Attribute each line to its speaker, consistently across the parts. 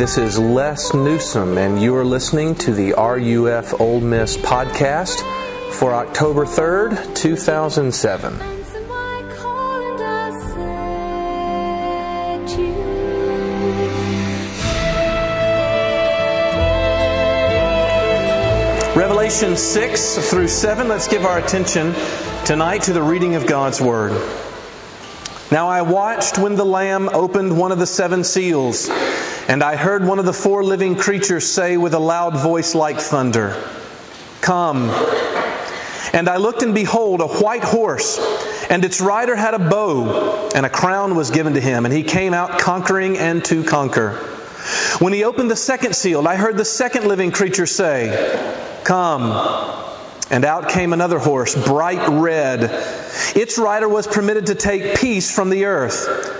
Speaker 1: this is Les Newsom, and you are listening to the RUF Ole Miss podcast for October 3rd, 2007. Revelation 6 through 7, let's give our attention tonight to the reading of God's Word. Now I watched when the Lamb opened one of the seven seals, and I heard one of the four living creatures say with a loud voice like thunder, Come. And I looked, and behold, a white horse, and its rider had a bow, and a crown was given to him, and he came out conquering and to conquer. When he opened the second seal, I heard the second living creature say, Come. And out came another horse, bright red. Its rider was permitted to take peace from the earth,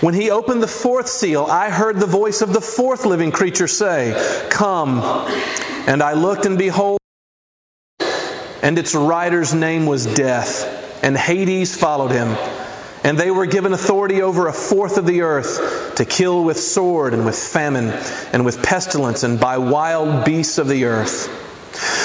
Speaker 1: When he opened the fourth seal, I heard the voice of the fourth living creature say, Come. And I looked, and behold, and its rider's name was Death, and Hades followed him. And they were given authority over a fourth of the earth to kill with sword and with famine and with pestilence and by wild beasts of the earth.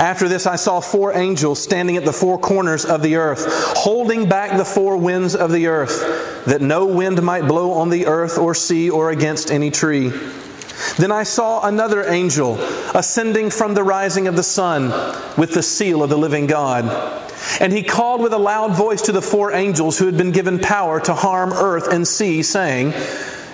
Speaker 1: After this, I saw four angels standing at the four corners of the earth, holding back the four winds of the earth, that no wind might blow on the earth or sea or against any tree. Then I saw another angel ascending from the rising of the sun with the seal of the living God. And he called with a loud voice to the four angels who had been given power to harm earth and sea, saying,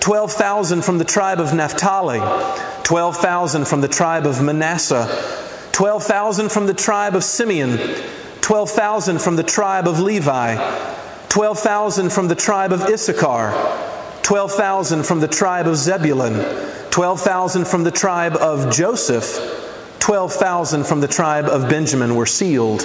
Speaker 1: 12,000 from the tribe of Naphtali. 12,000 from the tribe of Manasseh, 12,000 from the tribe of Simeon, 12,000 from the tribe of Levi, 12,000 from the tribe of Issachar, 12,000 from the tribe of Zebulun, 12,000 from the tribe of Joseph, 12,000 from the tribe of Benjamin were sealed.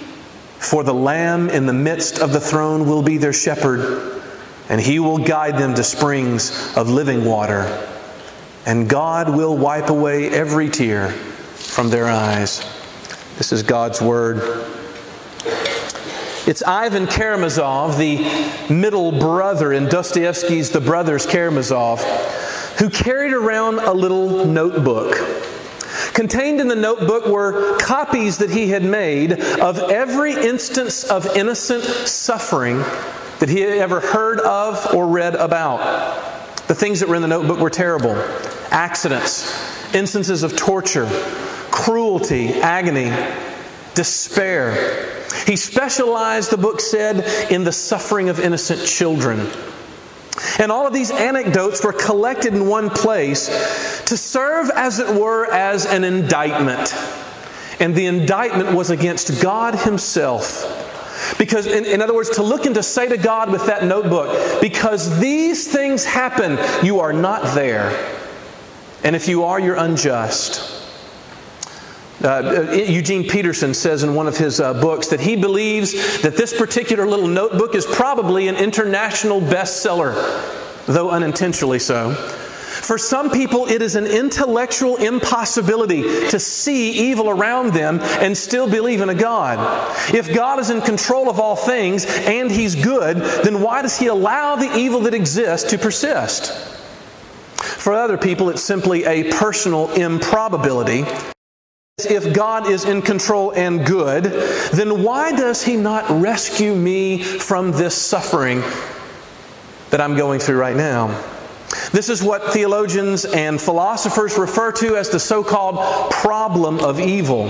Speaker 1: For the Lamb in the midst of the throne will be their shepherd and he will guide them to springs of living water. And God will wipe away every tear from their eyes. This is God's word. It's Ivan Karamazov, the middle brother in Dostoevsky's The Brothers Karamazov, who carried around a little notebook. Contained in the notebook were copies that he had made of every instance of innocent suffering that he had ever heard of or read about. The things that were in the notebook were terrible accidents, instances of torture, cruelty, agony, despair. He specialized, the book said, in the suffering of innocent children. And all of these anecdotes were collected in one place to serve, as it were, as an indictment. And the indictment was against God Himself because, in, in, other words, to look and to say to God with that notebook, because these things happen, you are not there. And if you are, you're unjust. Uh, uh, Eugene Peterson says in one of his uh, books that he believes that this particular little notebook is probably an international bestseller, though unintentionally so. For some people, it is an intellectual impossibility to see evil around them and still believe in a God. If God is in control of all things and He's good, then why does He allow the evil that exists to persist? For other people, it's simply a personal improbability. If God is in control and good, then why does He not rescue me from this suffering that I'm going through right now? This is what theologians and philosophers refer to as the so called problem of evil.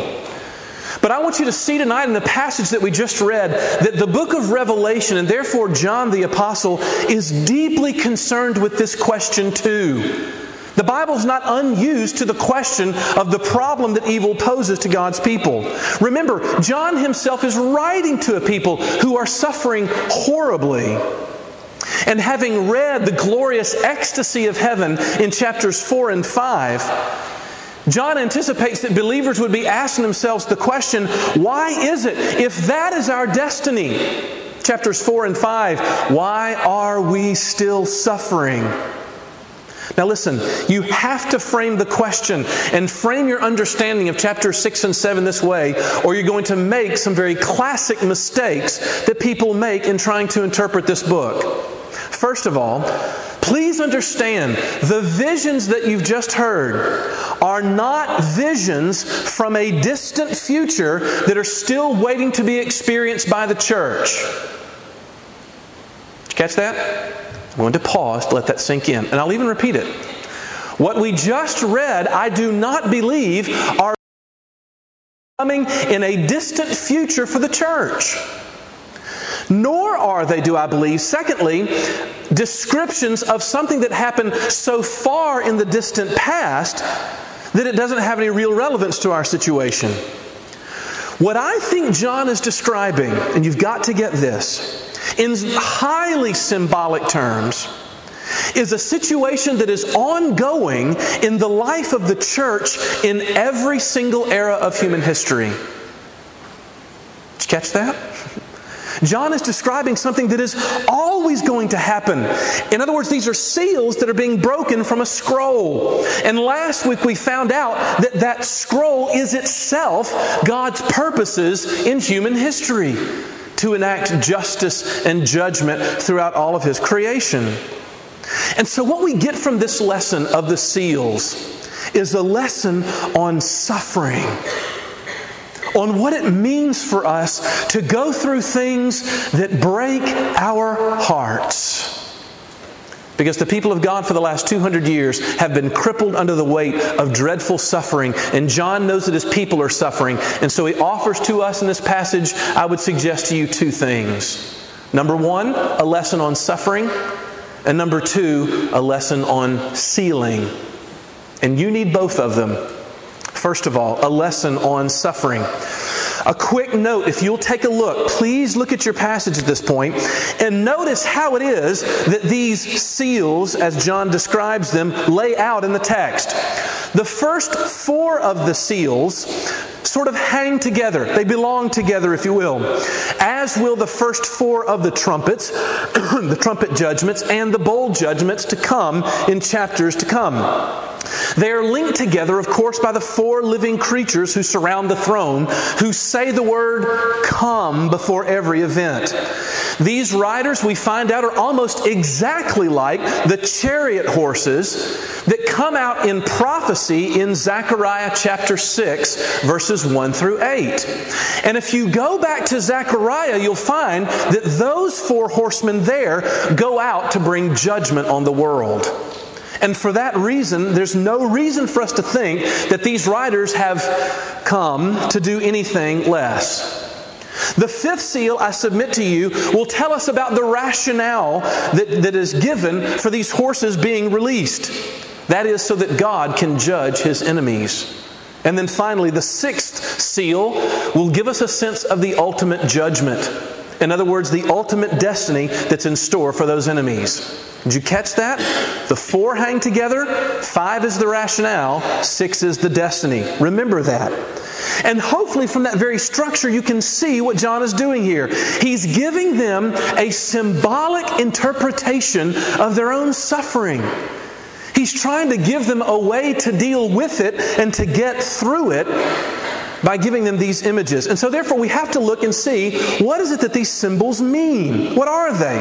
Speaker 1: But I want you to see tonight in the passage that we just read that the book of Revelation, and therefore John the Apostle, is deeply concerned with this question too. The Bible is not unused to the question of the problem that evil poses to God's people. Remember, John himself is writing to a people who are suffering horribly. And having read the glorious ecstasy of heaven in chapters 4 and 5, John anticipates that believers would be asking themselves the question why is it, if that is our destiny, chapters 4 and 5, why are we still suffering? Now, listen, you have to frame the question and frame your understanding of chapter 6 and 7 this way, or you're going to make some very classic mistakes that people make in trying to interpret this book. First of all, please understand the visions that you've just heard are not visions from a distant future that are still waiting to be experienced by the church. Did you catch that? I'm going to pause to let that sink in, and I'll even repeat it. What we just read, I do not believe are coming in a distant future for the church. Nor are they, do I believe, secondly, descriptions of something that happened so far in the distant past that it doesn't have any real relevance to our situation. What I think John is describing, and you've got to get this, in highly symbolic terms, is a situation that is ongoing in the life of the church in every single era of human history. Did you catch that? John is describing something that is always going to happen. In other words, these are seals that are being broken from a scroll. And last week we found out that that scroll is itself God's purposes in human history to enact justice and judgment throughout all of His creation. And so, what we get from this lesson of the seals is a lesson on suffering, on what it means for us to go through things that break our hearts. Because the people of God for the last 200 years have been crippled under the weight of dreadful suffering. And John knows that his people are suffering. And so he offers to us in this passage, I would suggest to you two things. Number one, a lesson on suffering. And number two, a lesson on sealing. And you need both of them. First of all, a lesson on suffering. A quick note if you'll take a look, please look at your passage at this point and notice how it is that these seals, as John describes them, lay out in the text. The first four of the seals sort of hang together. They belong together, if you will. As will the first four of the trumpets, the trumpet judgments, and the bowl judgments to come in chapters to come. They are linked together, of course, by the four living creatures who surround the throne, who say the word come before every event. These riders, we find out, are almost exactly like the chariot horses that come out in prophecy in Zechariah chapter 6, verses 1 through 8. And if you go back to Zechariah, you'll find that those four horsemen there go out to bring judgment on the world. And for that reason, there's no reason for us to think that these riders have come to do anything less. The fifth seal, I submit to you, will tell us about the rationale that, that is given for these horses being released. That is so that God can judge his enemies. And then finally, the sixth seal will give us a sense of the ultimate judgment. In other words, the ultimate destiny that's in store for those enemies. Did you catch that? The four hang together, five is the rationale, six is the destiny. Remember that. And hopefully, from that very structure, you can see what John is doing here. He's giving them a symbolic interpretation of their own suffering. He's trying to give them a way to deal with it and to get through it by giving them these images. And so, therefore, we have to look and see what is it that these symbols mean? What are they?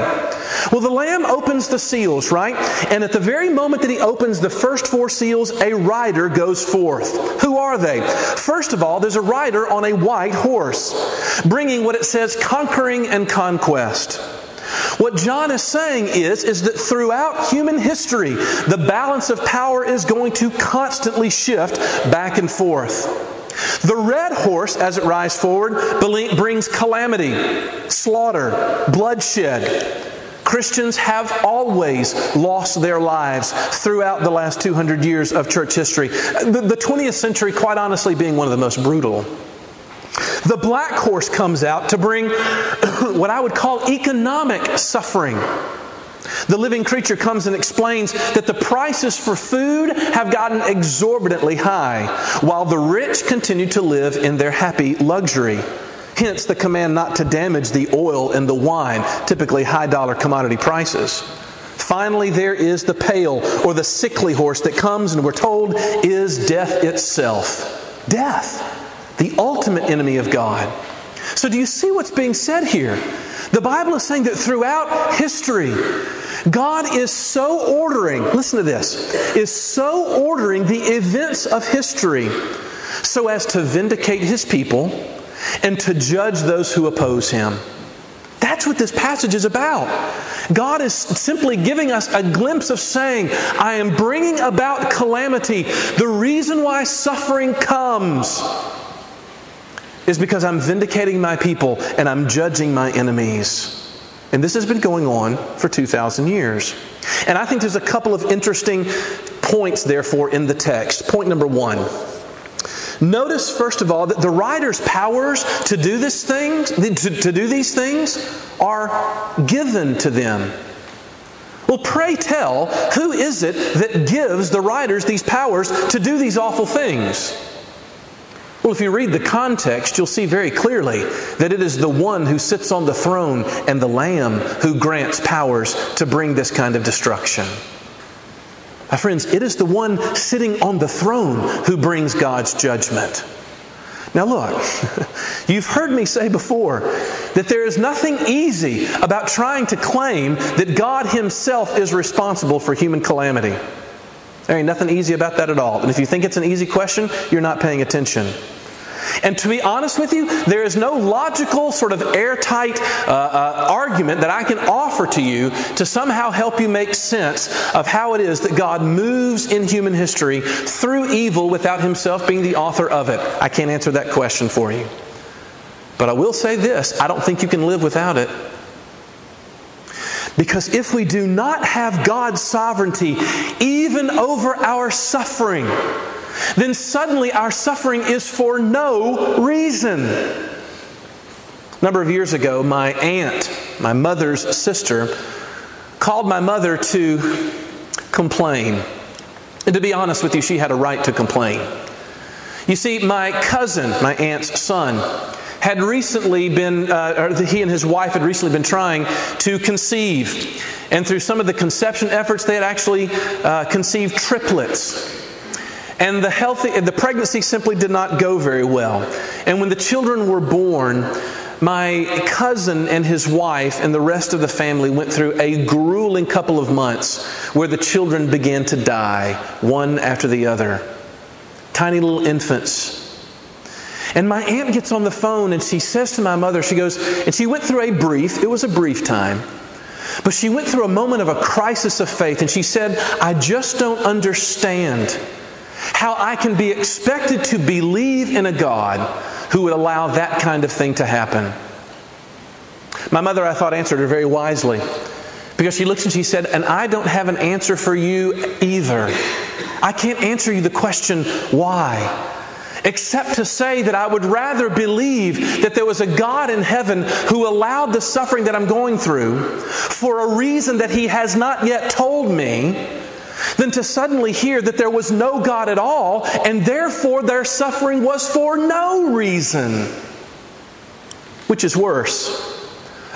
Speaker 1: Well, the Lamb opens the seals, right? And at the very moment that he opens the first four seals, a rider goes forth. Who are they? First of all, there's a rider on a white horse, bringing what it says conquering and conquest. What John is saying is, is that throughout human history, the balance of power is going to constantly shift back and forth. The red horse, as it rides forward, brings calamity, slaughter, bloodshed. Christians have always lost their lives throughout the last 200 years of church history. The 20th century, quite honestly, being one of the most brutal. The black horse comes out to bring what I would call economic suffering. The living creature comes and explains that the prices for food have gotten exorbitantly high, while the rich continue to live in their happy luxury. Hence the command not to damage the oil and the wine, typically high dollar commodity prices. Finally, there is the pale or the sickly horse that comes and we're told is death itself. Death, the ultimate enemy of God. So, do you see what's being said here? The Bible is saying that throughout history, God is so ordering, listen to this, is so ordering the events of history so as to vindicate his people and to judge those who oppose him. That's what this passage is about. God is simply giving us a glimpse of saying, I am bringing about calamity. The reason why suffering comes is because I'm vindicating my people and I'm judging my enemies. And this has been going on for 2,000 years. And I think there's a couple of interesting points, therefore, in the text. Point number one. Notice, first of all, that the rider's powers to do this thing, to, to do these things, are given to them. Well, pray tell, who is it that gives the riders these powers to do these awful things? Well, if you read the context, you'll see very clearly that it is the one who sits on the throne and the Lamb who grants powers to bring this kind of destruction. My friends, it is the one sitting on the throne who brings God's judgment. Now, look, you've heard me say before that there is nothing easy about trying to claim that God Himself is responsible for human calamity. There ain't nothing easy about that at all. And if you think it's an easy question, you're not paying attention. And to be honest with you, there is no logical, sort of airtight uh, uh, argument that I can offer to you to somehow help you make sense of how it is that God moves in human history through evil without Himself being the author of it. I can't answer that question for you. But I will say this I don't think you can live without it. Because if we do not have God's sovereignty even over our suffering, then suddenly our suffering is for no reason. A number of years ago, my aunt, my mother's sister, called my mother to complain. And to be honest with you, she had a right to complain. You see, my cousin, my aunt's son, had recently been, uh, or he and his wife had recently been trying to conceive. And through some of the conception efforts, they had actually uh, conceived triplets. And the healthy, the pregnancy simply did not go very well. And when the children were born, my cousin and his wife and the rest of the family went through a grueling couple of months where the children began to die, one after the other. Tiny little infants. And my aunt gets on the phone and she says to my mother, she goes, and she went through a brief, it was a brief time, but she went through a moment of a crisis of faith and she said, I just don't understand how I can be expected to believe in a God who would allow that kind of thing to happen. My mother, I thought, answered her very wisely because she looks and she said, And I don't have an answer for you either. I can't answer you the question, why? Except to say that I would rather believe that there was a God in heaven who allowed the suffering that I'm going through for a reason that He has not yet told me than to suddenly hear that there was no God at all, and therefore their suffering was for no reason. Which is worse?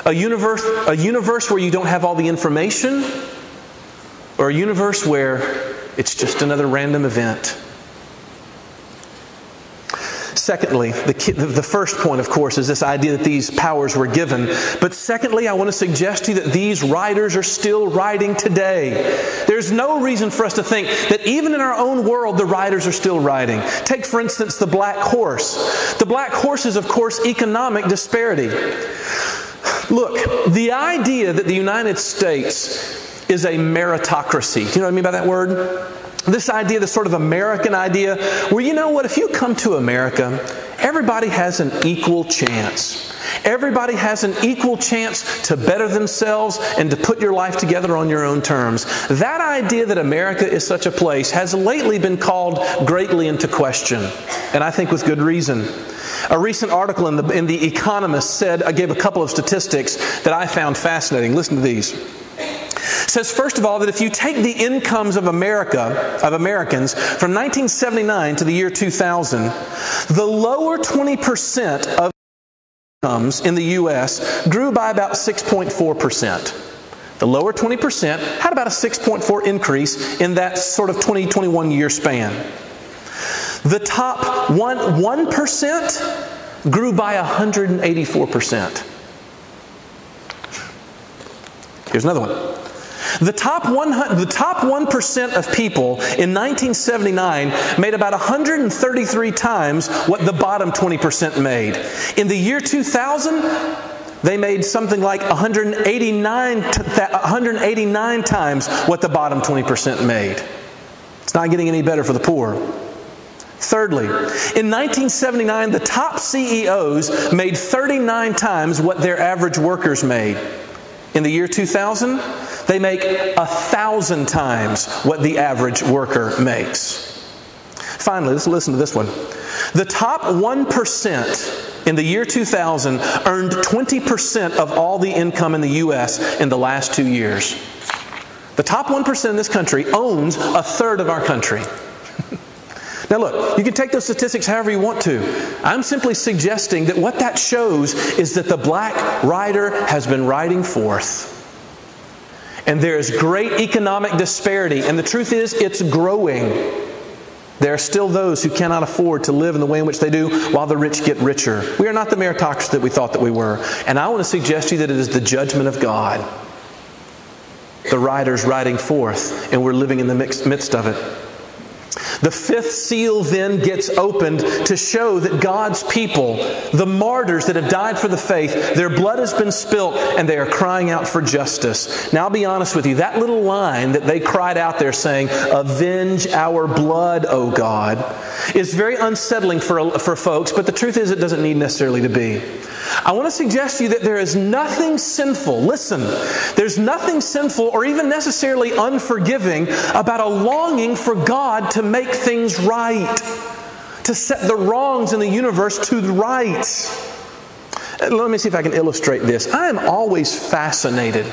Speaker 1: A universe, a universe where you don't have all the information, or a universe where it's just another random event? Secondly, the, the first point, of course, is this idea that these powers were given. But secondly, I want to suggest to you that these riders are still riding today. There's no reason for us to think that even in our own world, the riders are still riding. Take, for instance, the black horse. The black horse is, of course, economic disparity. Look, the idea that the United States is a meritocracy, do you know what I mean by that word? This idea, this sort of American idea, where you know what, if you come to America, everybody has an equal chance. Everybody has an equal chance to better themselves and to put your life together on your own terms. That idea that America is such a place has lately been called greatly into question, and I think with good reason. A recent article in the, in the Economist said, I gave a couple of statistics that I found fascinating. Listen to these says first of all that if you take the incomes of America of Americans from 1979 to the year 2000, the lower 20% of incomes in the US grew by about 6.4%. The lower 20% had about a 6.4 increase in that sort of 2021 year span. The top 1 1% grew by 184%. Here's another one. The top, 100, the top 1% of people in 1979 made about 133 times what the bottom 20% made. In the year 2000, they made something like 189, 189 times what the bottom 20% made. It's not getting any better for the poor. Thirdly, in 1979, the top CEOs made 39 times what their average workers made. In the year 2000, they make a thousand times what the average worker makes. Finally, let's listen to this one. The top 1% in the year 2000 earned 20% of all the income in the U.S. in the last two years. The top 1% in this country owns a third of our country. Now, look, you can take those statistics however you want to. I'm simply suggesting that what that shows is that the black rider has been riding forth and there is great economic disparity. And the truth is, it's growing. There are still those who cannot afford to live in the way in which they do while the rich get richer. We are not the meritocracy that we thought that we were. And I want to suggest to you that it is the judgment of God. The rider's riding forth, and we're living in the midst of it. The fifth seal then gets opened to show that God's people, the martyrs that have died for the faith, their blood has been spilt and they are crying out for justice. Now, I'll be honest with you, that little line that they cried out there saying, Avenge our blood, O God, is very unsettling for, for folks, but the truth is it doesn't need necessarily to be. I want to suggest to you that there is nothing sinful, listen, there's nothing sinful or even necessarily unforgiving about a longing for God to make things right, to set the wrongs in the universe to the right. Uh, let me see if I can illustrate this. I am always fascinated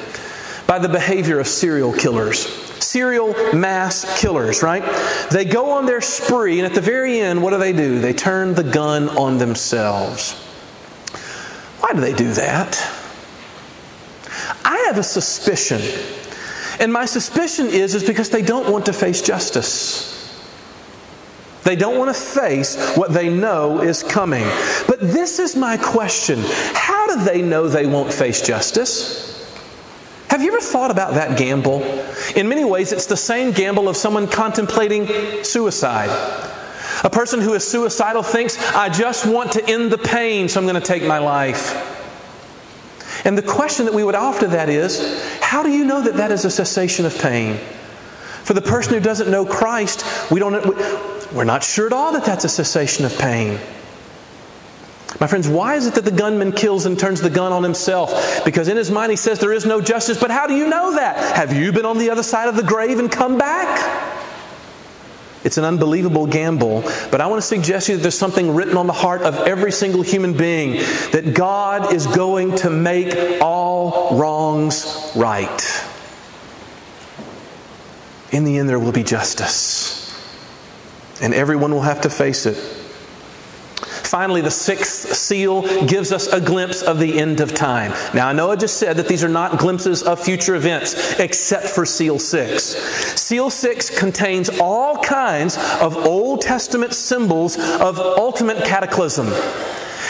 Speaker 1: by the behavior of serial killers. Serial mass killers, right? They go on their spree, and at the very end, what do they do? They turn the gun on themselves. Why do they do that? I have a suspicion. And my suspicion is is because they don't want to face justice. They don't want to face what they know is coming. But this is my question. How do they know they won't face justice? Have you ever thought about that gamble? In many ways, it's the same gamble of someone contemplating suicide. A person who is suicidal thinks, I just want to end the pain, so I'm going to take my life. And the question that we would offer that is, how do you know that that is a cessation of pain? For the person who doesn't know Christ, we don't, we're not sure at all that that's a cessation of pain. My friends, why is it that the gunman kills and turns the gun on himself? Because in his mind he says there is no justice, but how do you know that? Have you been on the other side of the grave and come back? It's an unbelievable gamble, but I want to suggest to you that there's something written on the heart of every single human being that God is going to make all wrongs right. In the end, there will be justice, and everyone will have to face it. Finally, the sixth seal gives us a glimpse of the end of time. Now, I know I just said that these are not glimpses of future events, except for seal six. Seal six contains all kinds of Old Testament symbols of ultimate cataclysm.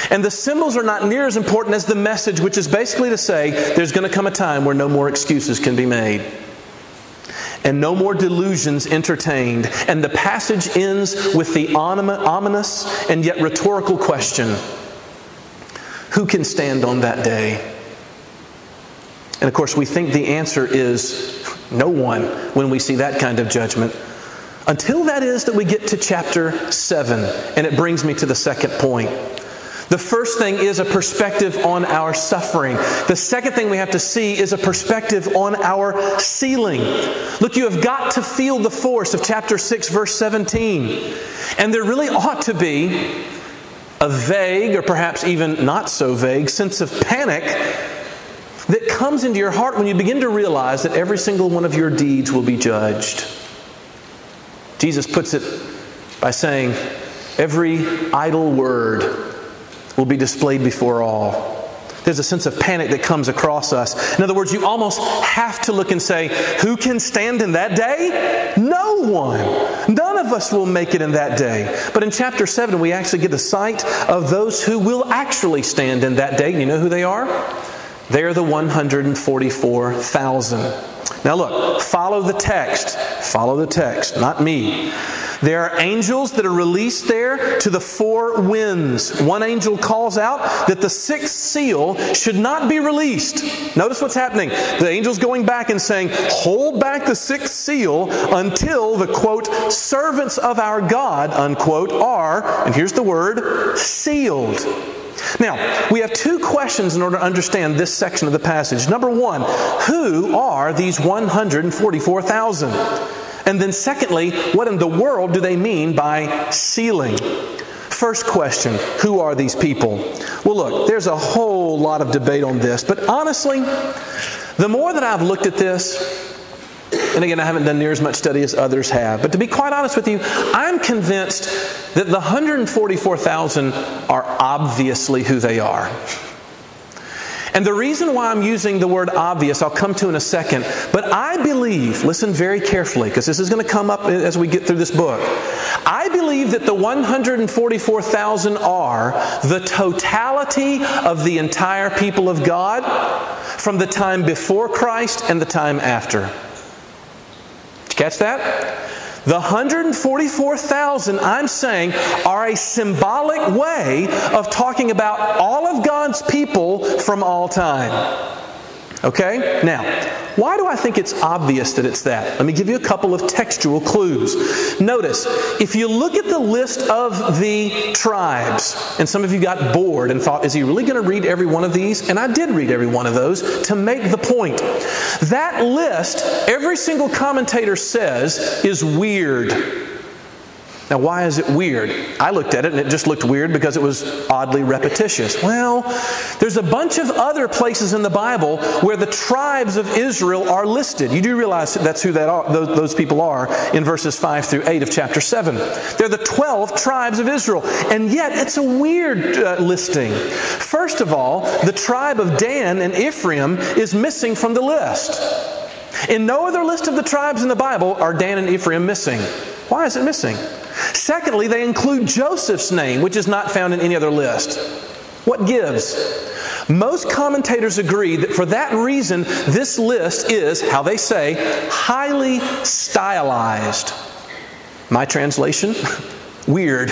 Speaker 1: And the symbols are not near as important as the message, which is basically to say there's going to come a time where no more excuses can be made and no more delusions entertained. And the passage ends with the ominous and yet rhetorical question Who can stand on that day? And of course, we think the answer is no one when we see that kind of judgment. Until that is that we get to chapter 7. And it brings me to the second point. The first thing is a perspective on our suffering. The second thing we have to see is a perspective on our sealing. Look, you have got to feel the force of chapter 6, verse 17. And there really ought to be a vague, or perhaps even not so vague, sense of panic that comes into your heart when you begin to realize that every single one of your deeds will be judged. Jesus puts it by saying, Every idle word will be displayed before all. There's a sense of panic that comes across us. In other words, you almost have to look and say, Who can stand in that day? No one. None of us will make it in that day. But in chapter 7, we actually get a sight of those who will actually stand in that day. You know who they are? They are the 144,000. Now, look, follow the text. Follow the text, not me. There are angels that are released there to the four winds. One angel calls out that the sixth seal should not be released. Notice what's happening. The angel's going back and saying, Hold back the sixth seal until the quote, servants of our God, unquote, are, and here's the word, sealed. Now, we have two questions in order to understand this section of the passage. Number one, who are these 144,000? And then, secondly, what in the world do they mean by sealing? First question Who are these people? Well, look, there's a whole lot of debate on this, but honestly, the more that I've looked at this, and again, I haven't done near as much study as others have, but to be quite honest with you, I'm convinced that the 144,000 are obviously who they are. And the reason why I'm using the word obvious, I'll come to in a second, but I believe, listen very carefully, because this is going to come up as we get through this book. I believe that the 144,000 are the totality of the entire people of God from the time before Christ and the time after. Did you catch that? The 144,000, I'm saying, are a symbolic way of talking about all of God's people from all time. Okay? Now, why do I think it's obvious that it's that? Let me give you a couple of textual clues. Notice, if you look at the list of the tribes, and some of you got bored and thought, is he really going to read every one of these? And I did read every one of those to make the point. That list, every single commentator says, is weird. Now, why is it weird? I looked at it and it just looked weird because it was oddly repetitious. Well, there's a bunch of other places in the Bible where the tribes of Israel are listed. You do realize that's who that are, those, those people are in verses 5 through 8 of chapter 7. They're the 12 tribes of Israel. And yet, it's a weird uh, listing. First of all, the tribe of Dan and Ephraim is missing from the list. In no other list of the tribes in the Bible are Dan and Ephraim missing. Why is it missing? Secondly, they include Joseph's name, which is not found in any other list. What gives? Most commentators agree that for that reason, this list is, how they say, highly stylized. My translation? Weird.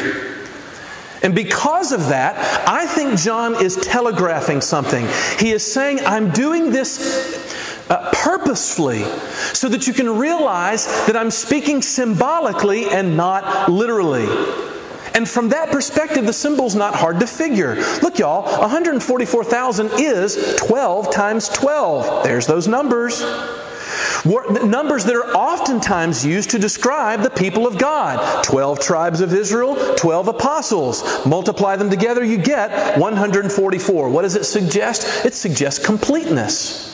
Speaker 1: And because of that, I think John is telegraphing something. He is saying, I'm doing this uh, purposefully so that you can realize that I'm speaking symbolically and not literally. And from that perspective, the symbol's not hard to figure. Look, y'all, 144,000 is 12 times 12. There's those numbers. Numbers that are oftentimes used to describe the people of God 12 tribes of Israel, 12 apostles. Multiply them together, you get 144. What does it suggest? It suggests completeness.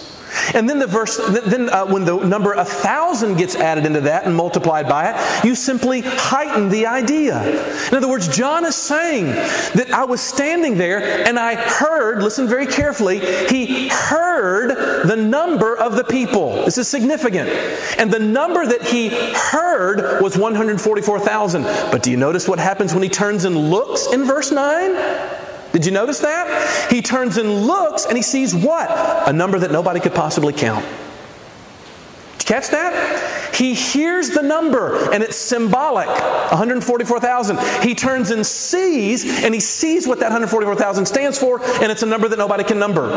Speaker 1: And then the verse, then uh, when the number a thousand gets added into that and multiplied by it, you simply heighten the idea. In other words, John is saying that I was standing there and I heard, listen very carefully, he heard the number of the people. This is significant. And the number that he heard was 144,000. But do you notice what happens when he turns and looks in verse 9? Did you notice that? He turns and looks and he sees what? A number that nobody could possibly count. Did you catch that? He hears the number and it's symbolic 144,000. He turns and sees, and he sees what that 144,000 stands for, and it's a number that nobody can number.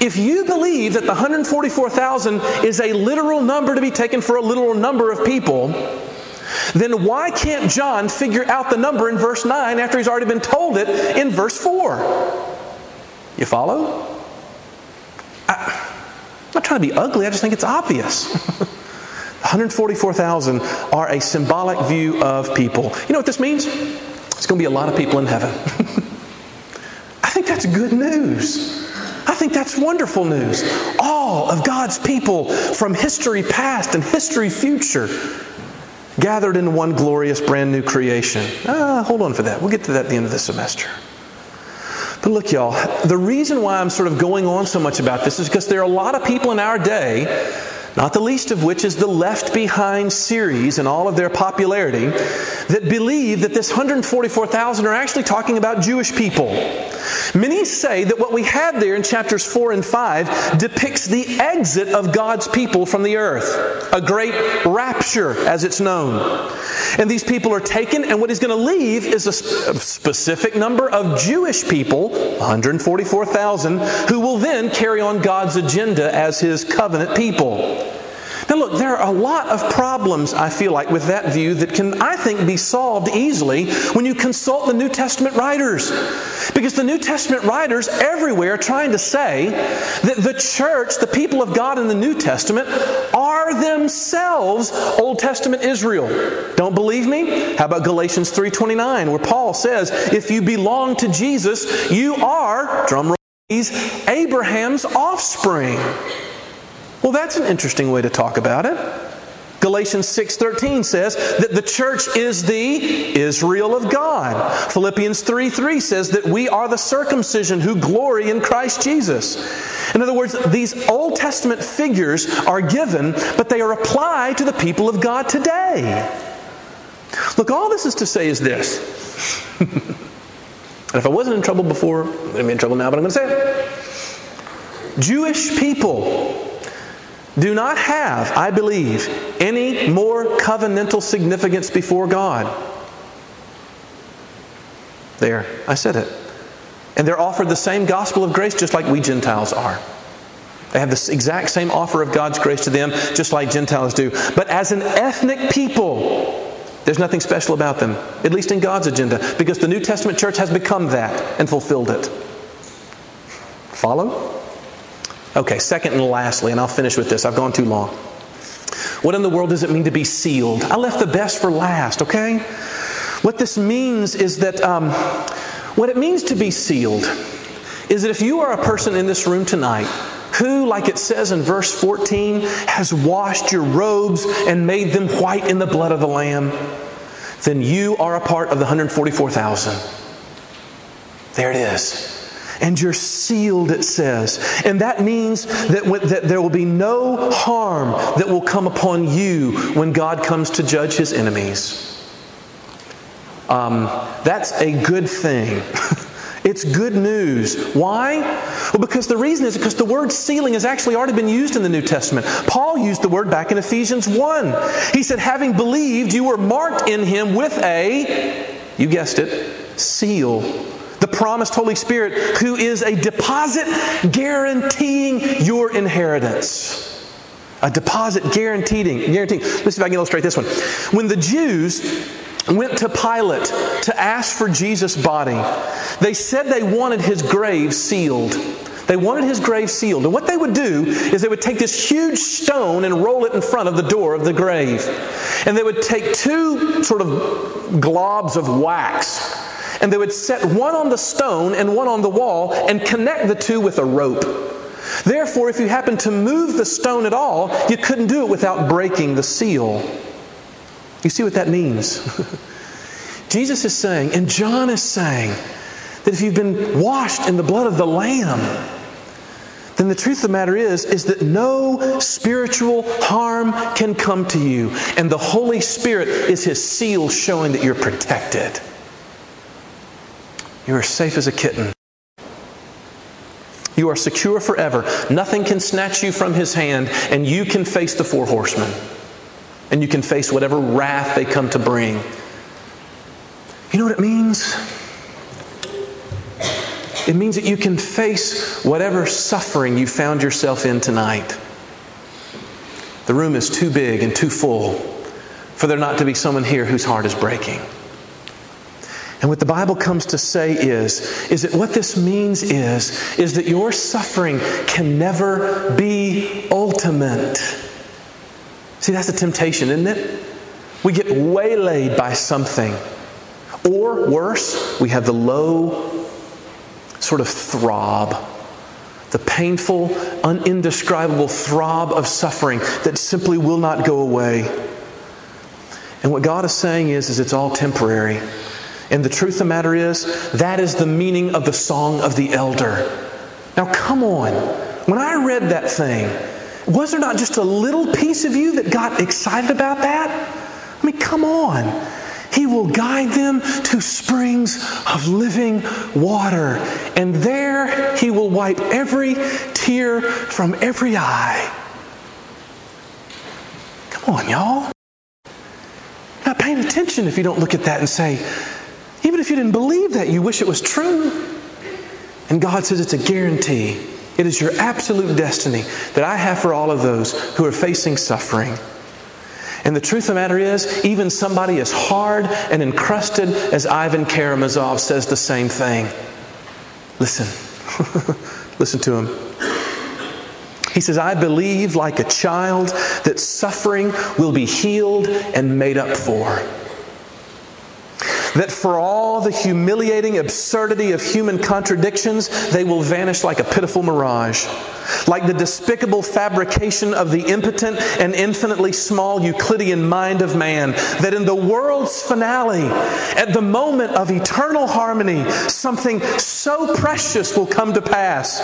Speaker 1: If you believe that the 144,000 is a literal number to be taken for a literal number of people, then why can't John figure out the number in verse 9 after he's already been told it in verse 4? You follow? I, am not trying to be ugly, I just think it's obvious. 144,000 are a symbolic view of people. You know what this means? It's going to be a lot of people in heaven. I think that's good news. I think that's wonderful news. All of God's people from history past and history future gathered in one glorious brand new creation. Ah, hold on for that. We'll get to that at the end of the semester. But look, y'all, the reason why I'm sort of going on so much about this is because there are a lot of people in our day, not the least of which is the Left Behind series and all of their popularity, that believe that this 144,000 are actually talking about Jewish people. Many say that what we have there in chapters 4 and 5 depicts the exit of God's people from the earth, a great rapture, as it's known. And these people are taken, and what he's going to leave is a specific number of Jewish people, 144,000, who will then carry on God's agenda as his covenant people. Now, look, there are a lot of problems, I feel like, with that view that can, I think, be solved easily when you consult the New Testament writers. Because the New Testament writers everywhere are trying to say that the church, the people of God in the New Testament, are themselves Old Testament Israel. Don't believe me? How about Galatians 3.29, where Paul says, if you belong to Jesus, you are, drum roll, Abraham's offspring. Well, that's an interesting way to talk about it. Galatians 6:13 says that the church is the Israel of God. Philippians 3 3 says that we are the circumcision who glory in Christ Jesus. In other words, these Old Testament figures are given, but they are applied to the people of God today. Look, all this is to say is this. and if I wasn't in trouble before, I'm in trouble now, but I'm going to say it. Jewish people do not have, I believe, any more covenantal significance before God. There, I said it. And they're offered the same gospel of grace just like we Gentiles are. They have the exact same offer of God's grace to them just like Gentiles do. But as an ethnic people, there's nothing special about them, at least in God's agenda, because the New Testament church has become that and fulfilled it. Follow? Okay, second and lastly, and I'll finish with this. I've gone too long. What in the world does it mean to be sealed? I left the best for last, okay? What this means is that um, what it means to be sealed is that if you are a person in this room tonight who, like it says in verse 14, has washed your robes and made them white in the blood of the Lamb, then you are a part of the 144,000. There it is and you're sealed, it says. And that means that, that there will be no harm that will come upon you when God comes to judge his enemies. Um, that's a good thing. It's good news. Why? Well, because the reason is because the word sealing has actually already been used in the New Testament. Paul used the word back in Ephesians 1. He said, having believed, you were marked in him with a, you guessed it, seal the promised Holy Spirit, who is a deposit guaranteeing your inheritance. A deposit guaranteeing, guaranteeing. Let's see if I can illustrate this one. When the Jews went to Pilate to ask for Jesus' body, they said they wanted his grave sealed. They wanted his grave sealed. And what they would do is they would take this huge stone and roll it in front of the door of the grave. And they would take two sort of globs of wax and they would set one on the stone and one on the wall and connect the two with a rope. Therefore, if you happened to move the stone at all, you couldn't do it without breaking the seal. You see what that means? Jesus is saying, and John is saying, that if you've been washed in the blood of the Lamb, then the truth of the matter is is that no spiritual harm can come to you and the holy spirit is his seal showing that you're protected you are safe as a kitten. You are secure forever. Nothing can snatch you from his hand, and you can face the four horsemen. And you can face whatever wrath they come to bring. You know what it means? It means that you can face whatever suffering you found yourself in tonight. The room is too big and too full for there not to be someone here whose heart is breaking. And what the Bible comes to say is, is that what this means is, is that your suffering can never be ultimate. See, that's a temptation, isn't it? We get waylaid by something. Or worse, we have the low sort of throb, the painful, unindescribable throb of suffering that simply will not go away. And what God is saying is, is it's all temporary. And the truth of the matter is, that is the meaning of the song of the elder. Now, come on. When I read that thing, was there not just a little piece of you that got excited about that? I mean, come on. He will guide them to springs of living water, and there He will wipe every tear from every eye. Come on, y'all. Not paying attention if you don't look at that and say, even if you didn't believe that, you wish it was true. And God says it's a guarantee. It is your absolute destiny that I have for all of those who are facing suffering. And the truth of the matter is, even somebody as hard and encrusted as Ivan Karamazov says the same thing. Listen, listen to him. He says, I believe like a child that suffering will be healed and made up for. That for all the humiliating absurdity of human contradictions, they will vanish like a pitiful mirage. Like the despicable fabrication of the impotent and infinitely small Euclidean mind of man, that in the world's finale, at the moment of eternal harmony, something so precious will come to pass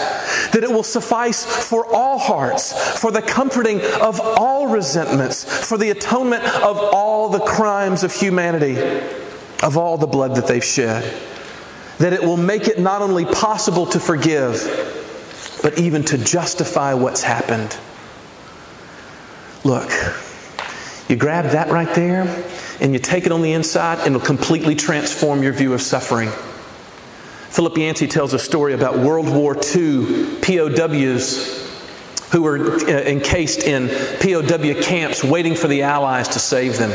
Speaker 1: that it will suffice for all hearts, for the comforting of all resentments, for the atonement of all the crimes of humanity of all the blood that they've shed. That it will make it not only possible to forgive, but even to justify what's happened. Look, you grab that right there and you take it on the inside, and it'll completely transform your view of suffering. Philip Yancey tells a story about World War II POWs who were uh, encased in POW camps waiting for the Allies to save them.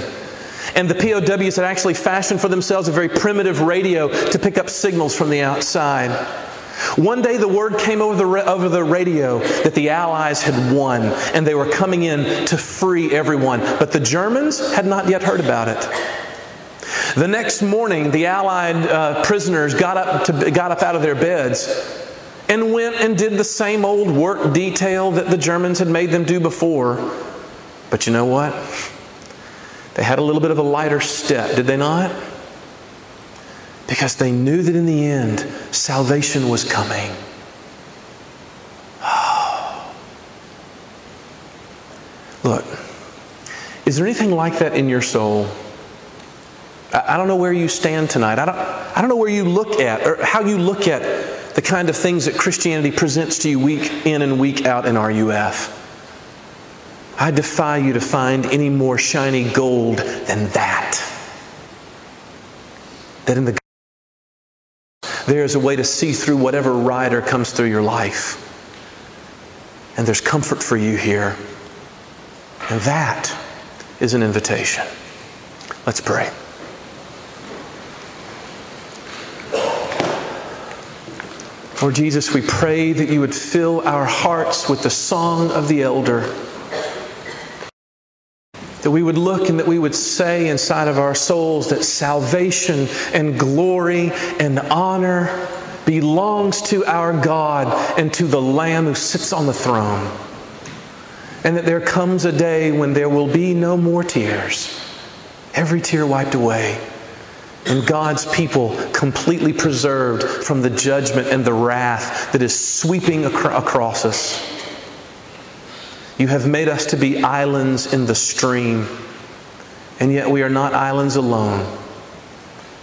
Speaker 1: And the POWs had actually fashioned for themselves a very primitive radio to pick up signals from the outside. One day the word came over the, over the radio that the Allies had won and they were coming in to free everyone. But the Germans had not yet heard about it. The next morning, the Allied uh, prisoners got up, to, got up out of their beds and went and did the same old work detail that the Germans had made them do before. But you know what? They had a little bit of a lighter step, did they not? Because they knew that in the end, salvation was coming. Oh. Look, is there anything like that in your soul? I don't know where you stand tonight. I don't, I don't know where you look at or how you look at the kind of things that Christianity presents to you week in and week out in RUF. I defy you to find any more shiny gold than that. That in the there is a way to see through whatever rider comes through your life. And there's comfort for you here. And that is an invitation. Let's pray. Lord Jesus, we pray that you would fill our hearts with the song of the elder that we would look and that we would say inside of our souls that salvation and glory and honor belongs to our God and to the Lamb who sits on the throne. And that there comes a day when there will be no more tears, every tear wiped away, and God's people completely preserved from the judgment and the wrath that is sweeping across us. You have made us to be islands in the stream, and yet we are not islands alone.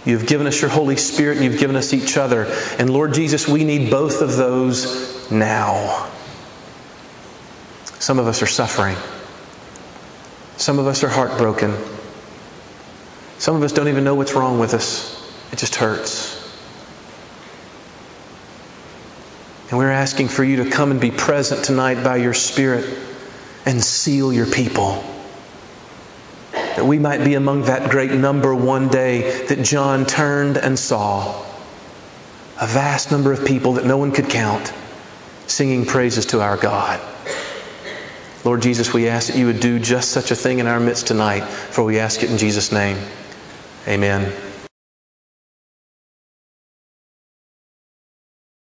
Speaker 1: You've given us your Holy Spirit and you've given us each other. And Lord Jesus, we need both of those now. Some of us are suffering. Some of us are heartbroken. Some of us don't even know what's wrong with us. It just hurts. And we're asking for you to come and be present tonight by your Spirit and seal your people. That we might be among that great number one day that John turned and saw. A vast number of people that no one could count singing praises to our God. Lord Jesus, we ask that you would do just such a thing in our midst tonight, for we ask it in Jesus' name. Amen.